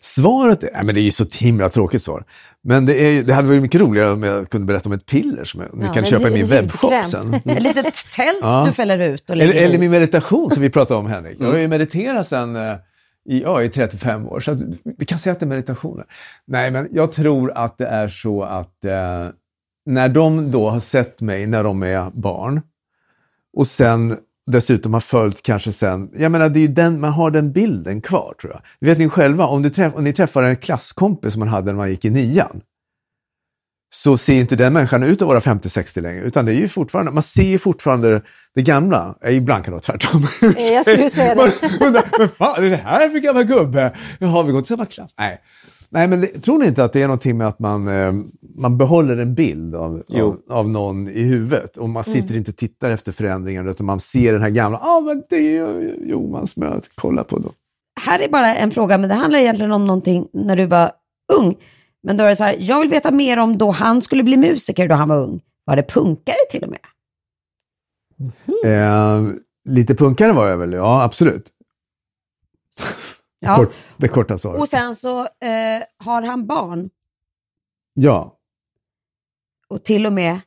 Svaret, är, nej, men det är ju så himla tråkigt svar. Men det, är, det hade varit mycket roligare om jag kunde berätta om ett piller som jag, ni Ja, kan en köpa i min webbshop sen. ett litet tält Ja. du fäller ut och Eller, eller min meditation som vi pratade om Henrik. Jag har ju mediterat sedan eh, i, ja, i 35 år, så att vi kan säga att det är meditationer. Nej, men jag tror att det är så att eh, när de då har sett mig när de är barn och sen dessutom har följt kanske sen, jag menar det är den, man har den bilden kvar tror jag. Det vet ni själva, om, du träff, om ni träffar en klasskompis som man hade när man gick i nian, så ser inte den människan ut att vara 50-60 längre, utan det är ju fortfarande, man ser ju fortfarande det gamla. Eh, Ibland kan det vara tvärtom. Eh, jag skulle säga det. Man undrar, Vad fan är det här för gammal gubbe? Har vi gått i samma klass? Nej. Nej, men det, tror ni inte att det är någonting med att man, eh, man behåller en bild av, av, av någon i huvudet och man sitter inte och tittar efter förändringar utan man ser den här gamla, ja ah, men det är ju Johans möte, kolla på då. Här är bara en fråga, men det handlar egentligen om någonting när du var ung. Men då är det så här, jag vill veta mer om då han skulle bli musiker då han var ung. Var det punkare till och med? Eh, lite punkare var jag väl, ja absolut. Ja. Kort, det korta svaret. Och sen så eh, har han barn Ja, och till och med,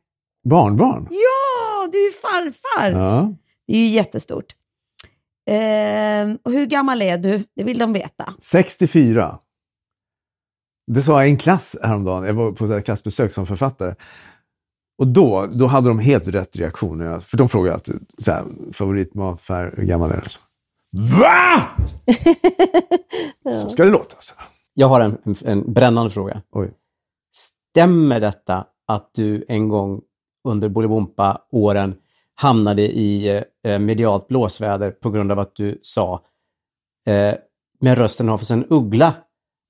barnbarn. ja, du är ju farfar. Ja. Det är ju jättestort. Eh, och hur gammal är du? Det vill de veta. 64. Det sa jag i en klass häromdagen. Jag var på ett klassbesök som författare. Och då, då hade de helt rätt reaktion. För de frågade att, så här, favoritmatfärg, hur gammal är du? Va? Så ska det låta. Så. Jag har en, en, en brännande fråga. Oj. Stämmer detta att du en gång under Bolibompa-åren hamnade i eh, medialt blåsväder på grund av att du sa eh, med rösten av en uggla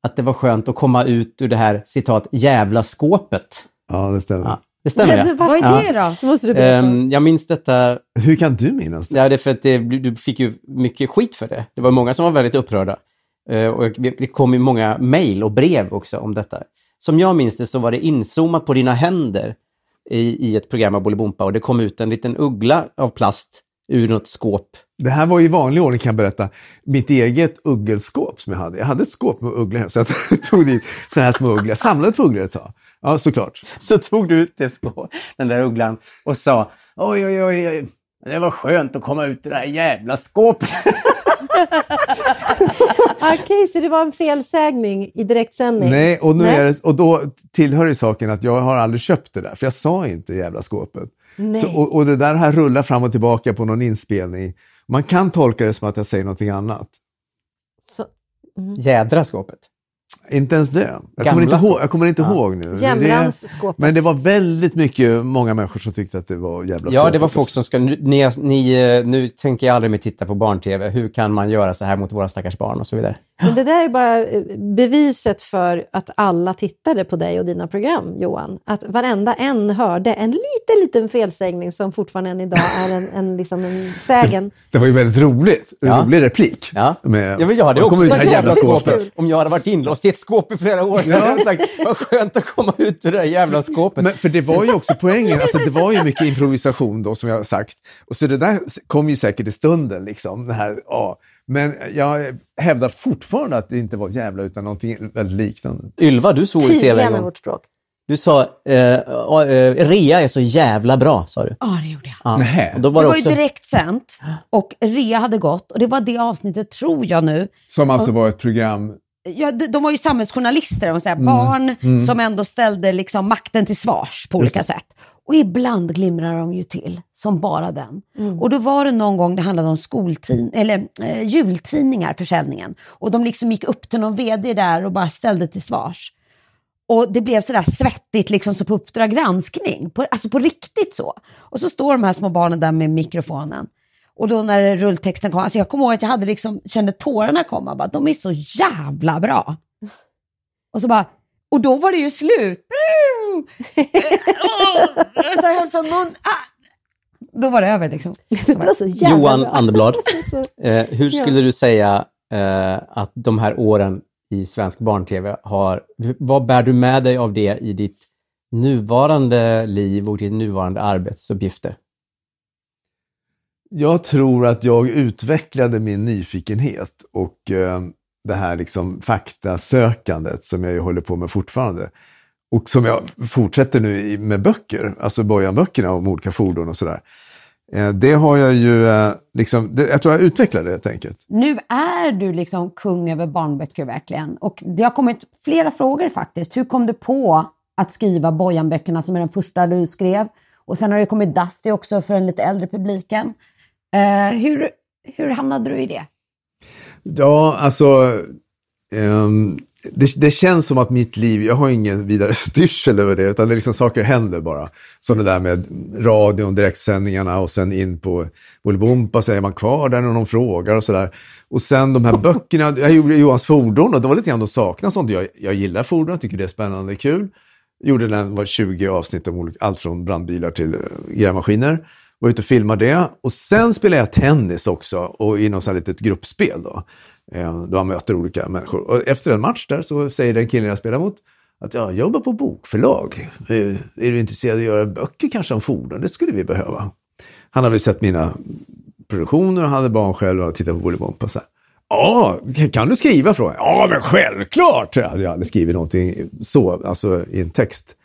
att det var skönt att komma ut ur det här citat jävla skåpet. Ja, det stämmer. Ja, det stämmer Men ja. vad Vad är Ja. det då? Det måste du berätta. Ehm, jag minns detta, Hur kan du minnas det? ja, det är för att det, du fick ju mycket skit för det. Det var många som var väldigt upprörda. Eh, och det kom ju många mejl och brev också om detta. Som jag minns det så var det inzoomat på dina händer i, i ett program av Bolibompa och det kom ut en liten uggla av plast ur något skåp. Det här var i vanlig ordning kan jag berätta. Mitt eget uggelskåp som jag hade. Jag hade ett skåp med ugglor så jag tog dit sådana här små ugglor. Jag samlade på ugglor ett tag. Ja, såklart. Så tog du ut det skå, den där ugglan och sa oj, oj, oj, oj, det var skönt att komma ut ur det här jävla skåpet. Okej, så det var en felsägning i direktsändning? Nej, och, nu Nej. Är det, och då tillhör det saken att jag har aldrig köpt det där, för jag sa inte jävla skåpet. Nej. Så, och, och det där har rullat fram och tillbaka på någon inspelning. Man kan tolka det som att jag säger någonting annat. Så, Jädra skåpet. Inte ens det. Jag kommer inte, ihåg, jag kommer inte Ja. ihåg nu. Skåpet. Men det var väldigt mycket, många människor som tyckte att det var jävla Ja, skåpet. det var folk som ska... Nu, ni, ni, eh, nu tänker jag aldrig mer titta på barn-tv. Hur kan man göra så här mot våra stackars barn och så vidare. Men det där är bara eh, beviset för att alla tittade på dig och dina program, Johan. Att varenda en hörde en liten, liten felsägning som fortfarande än idag är en, en, liksom en sägen. Det var ju väldigt roligt. En Ja. rolig replik. Ja. Med, Ja, men jag hade också sagt här jävla jävla skåpet. Om jag hade varit inlåst i ett skåp i flera år. Jag hade sagt, vad skönt att komma ut ur det där jävla skåpet. Men för det var ju också poängen, alltså det var ju mycket improvisation då som jag har sagt. Och så det där kom ju säkert i stunden liksom. Det här, ja. Men jag hävdar fortfarande att det inte var jävla utan någonting väldigt liknande. Ylva, du svor i tv en med gång. vårt språk. Du sa, eh, eh, rea är så jävla bra, sa du. Ja, det gjorde jag. Ja. Nähä. Och då Det var var, det också... ju direkt sänt och rea hade gått och det var det avsnittet, tror jag nu. Som alltså var ett program Ja, de, de var ju samhällsjournalister, säger. Mm. barn som ändå ställde liksom makten till svars på olika sätt. Och ibland glimrar de ju till, som bara den. Och då var det någon gång det handlade om skoltid, eller, eh, jultidningar, försäljningen. Och de liksom gick upp till någon vd där och bara ställde till svars. Och det blev sådär svettigt, liksom så på Uppdrag granskning. På, alltså på riktigt så. Och så står de här små barnen där med mikrofonen. Och då när rulltexten kom, alltså jag kommer ihåg att jag hade liksom, kände tårarna komma. Bara, de är så jävla bra. Och så bara, och då var det ju slut. Så jag höll för mun. Ah. Då var det över liksom. Det var så jävla Johan. Anderblad, eh, hur skulle du säga eh, att de här åren i svensk barn-tv har... Vad bär du med dig av det i ditt nuvarande liv och ditt nuvarande arbetsuppgifter? Jag tror att jag utvecklade min nyfikenhet och eh, det här liksom faktasökandet som jag ju håller på med fortfarande. Och som jag fortsätter nu med böcker, alltså Bojan-böckerna om olika fordon och sådär. Eh, det har jag ju, eh, liksom, jag tror jag utvecklade det helt enkelt. Nu är du liksom kung över barnböcker verkligen. Och det har kommit flera frågor faktiskt. Hur kom du på att skriva Bojan-böckerna som är den första du skrev? Och sen har det kommit Dusty också för den lite äldre publiken. Eh, hur, hur hamnade du i det? Ja, alltså, Um, det, det känns som att mitt liv, jag har ingen vidare styrsel över det, utan det är liksom saker händer bara. Som det där med radion, direktsändningarna och sen in på Bolibompa, så är man kvar där när någon frågar och sådär. Och sen de här böckerna, jag gjorde Johans fordon och det var lite grann att sakna sånt. Jag, jag gillar fordon, jag tycker det är spännande och kul. Gjorde den, var 20 avsnitt om allt från brandbilar till uh, grävmaskiner. Var ute och filmade det. Och sen spelade jag tennis också och i något sånt här litet gruppspel då. Eh, då man möter olika människor. Och efter en match där så säger den killen jag spelar mot att jag jobbar på bokförlag. Eh, är du intresserad av att göra böcker kanske om fordon? Det skulle vi behöva. Han hade sett mina produktioner och hade barn själv och tittat på Bolibompa. Så här. Ja, kan du skriva? Frågan. Ja, men självklart! Jag hade aldrig skrivit någonting så, alltså i en text.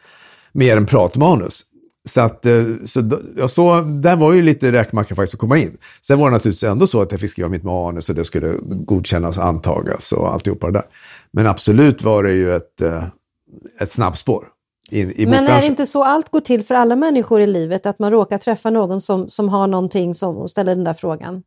Mer än pratmanus. Så att, eh, så, så där var ju lite räkmacka faktiskt att komma in. Sen var det naturligtvis ändå så att jag fick skriva mitt manus och det skulle godkännas och antagas och alltihopa det där. Men absolut var det ju ett, eh, ett snabbspår in, i Men är det inte så allt går till för alla människor i livet? Att man råkar träffa någon som, som har någonting som, och ställer den där frågan.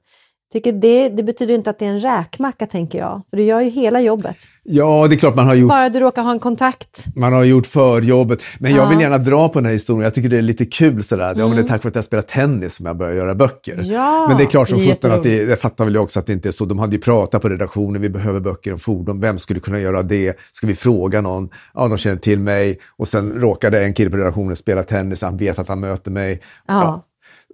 Tycker det, det betyder inte att det är en räkmacka, tänker jag. För du gör ju hela jobbet. Ja, det är klart man har gjort Bara du råkar ha en kontakt. Man har gjort förjobbet. Men jag Ja. vill gärna dra på den här historien. Jag tycker det är lite kul sådär. Ja, men det är tack vare att jag spelar tennis som jag börjar göra böcker. Mm. Ja, men det är klart som sjutton att det, det fattar väl jag också att det inte är så. De hade ju pratat på redaktionen, vi behöver böcker om fordon. Vem skulle kunna göra det? Ska vi fråga någon? Ja, de känner till mig. Och sen råkade en kille på redaktionen spela tennis, han vet att han möter mig. Ja.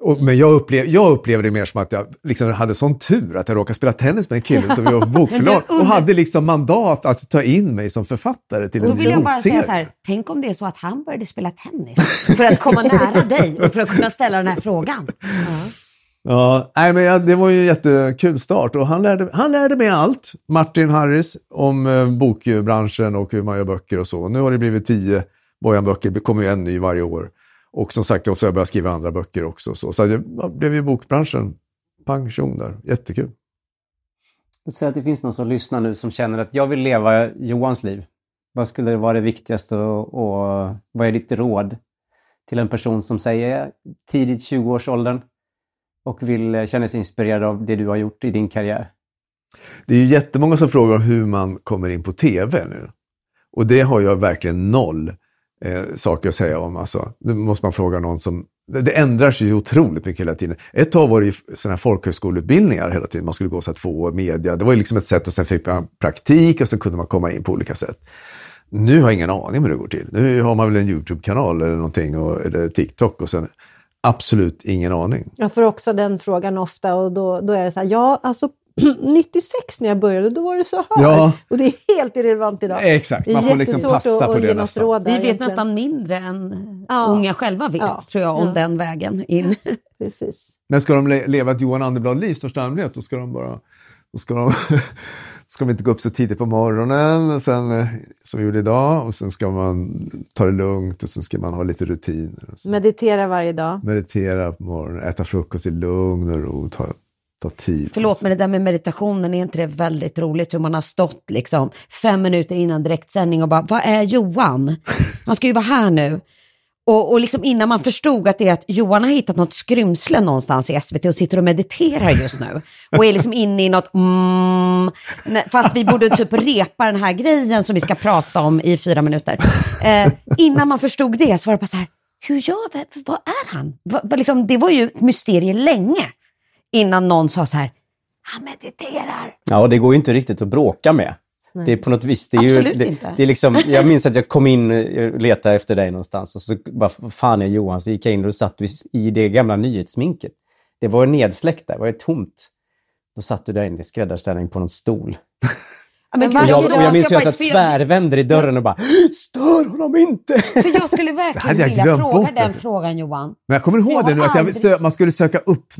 Och, men jag, upplev, jag upplever det mer som att jag liksom hade sån tur att jag råkade spela tennis med en kille som var bokförlag och hade liksom mandat att ta in mig som författare till en då vill jag bara bokserie. säga så här, tänk om det är så att han började spela tennis för att komma nära dig och för att kunna ställa den här frågan. Ja, nej, men ja, det var ju en jättekul start och han lärde, han lärde mig allt, Martin Harris, om eh, bokbranschen och hur man gör böcker och så. Nu har det blivit tio Bojan-böcker, det kommer ju en ny varje år. Och som sagt, jag har jag börjat skriva andra böcker också. Så, så det ja, blev ju bokbranschen, pang där, jättekul. Låt säga att det finns någon som lyssnar nu som känner att jag vill leva Johans liv. Vad skulle vara det viktigaste och, och vad är ditt råd till en person som säger tidigt 20-årsåldern och vill känna sig inspirerad av det du har gjort i din karriär? Det är ju jättemånga som frågar hur man kommer in på tv nu. Och det har jag verkligen noll eh, saker att säga om. Alltså, det måste man fråga någon som det, det ändrar sig ju otroligt mycket hela tiden. Ett tag var det ju sådana här folkhögskoleutbildningar hela tiden. Man skulle gå så här två år media. Det var ju liksom ett sätt och sen fick man praktik och så kunde man komma in på olika sätt. Nu har jag ingen aning om hur det går till. Nu har man väl en YouTube-kanal eller någonting, och, eller TikTok och sen absolut ingen aning. Jag får också den frågan ofta och då, då är det så här, ja alltså 96 när jag började, då var det så här. Ja. Och det är helt irrelevant idag. Exakt, Det är man får liksom passa att- på det nästan. Vi vet egentligen. nästan mindre än Ja. unga själva vet, Ja. tror jag, om Ja. den vägen in. Precis. Men ska de le- leva ett Johan Anderblad-liv i största allmänhet, då ska de bara... Då ska de, ska de inte gå upp så tidigt på morgonen, och sen, eh, som vi gjorde idag, och sen ska man ta det lugnt och sen ska man ha lite rutiner. Och så. Meditera varje dag. Meditera på morgonen, äta frukost i lugn och ro, ta, ta tid. Förlåt, men det där med meditationen, är inte det väldigt roligt hur man har stått liksom fem minuter innan direktsändning och bara, vad är Johan? Han ska ju vara här nu. Och, och liksom innan man förstod att det är att Johan har hittat något skrymsle någonstans i SVT och sitter och mediterar just nu. Och är liksom inne i något mm, fast vi borde typ repa den här grejen som vi ska prata om i fyra minuter. Eh, innan man förstod det så var det bara så här, hur gör vi, vad är han? Va, va, liksom, det var ju ett mysterium länge innan någon sa så här, han mediterar. Ja, och det går ju inte riktigt att bråka med. Det är på något vis, det är ju, Absolut det, inte. det är liksom, jag minns att jag kom in och letade efter dig någonstans och så bara, vad fan är Johan? Så gick jag in och satt i det gamla nyhetssminket. Det var nedsläckt där, det var ju tomt. Då satt du där inne i skräddarställning på någon stol. Ja, men jag, och jag minns ju att jag tvärvänder i dörren och bara Stör honom inte! För jag skulle verkligen jag vilja fråga bort, den alltså. frågan Johan. Men jag kommer ihåg det nu, att jag, aldrig- man skulle söka upp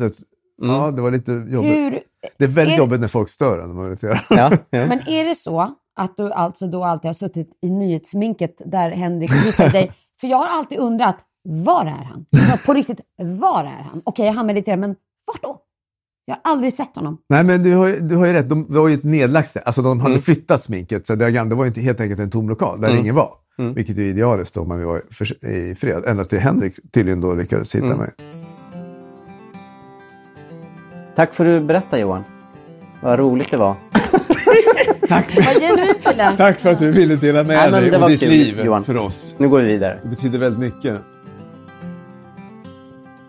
det. Ja, det var lite jobbigt. Hur, Det är väldigt är- jobbigt när folk stör en. när man mediterar. Ja, ja. men är det så att du alltså då alltid har suttit i nyhetssminket där Henrik hittade dig? För jag har alltid undrat, var är han? På riktigt, var är han? Okej, han mediterar, men vart då? Jag har aldrig sett honom. Nej, men du har, ju- du har ju rätt. De, det var ju ett nedlagt ställe. Alltså de hade Mm. flyttat sminket. Så det, det var ju inte helt enkelt en tom lokal där Mm. ingen var. Mm. Vilket är idealiskt om man var i fred. Ända till Henrik tydligen då lyckades hitta Mm. mig. Tack för att du berättade Johan. Vad roligt det var. Vad det lät. Tack för att du ville dela med Nej, dig var ditt kul, liv Johan. för oss. Nu går vi vidare. Det betyder väldigt mycket.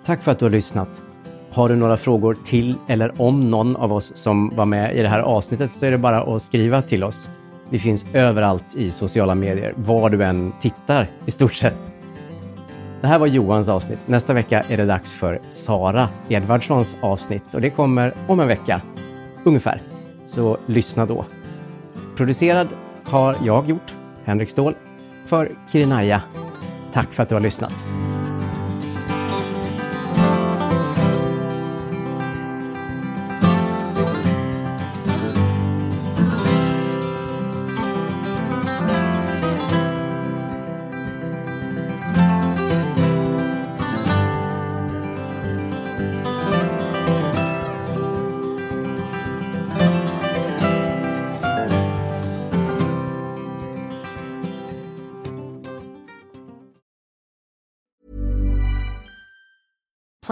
Tack för att du har lyssnat. Har du några frågor till eller om någon av oss som var med i det här avsnittet så är det bara att skriva till oss. Vi finns överallt i sociala medier, var du än tittar i stort sett. Det här var Johans avsnitt. Nästa vecka är det dags för Sara Edvardssons avsnitt och det kommer om en vecka, ungefär. Så lyssna då. Producerad har jag gjort, Henrik Ståhl, för Kirinaya. Tack för att du har lyssnat.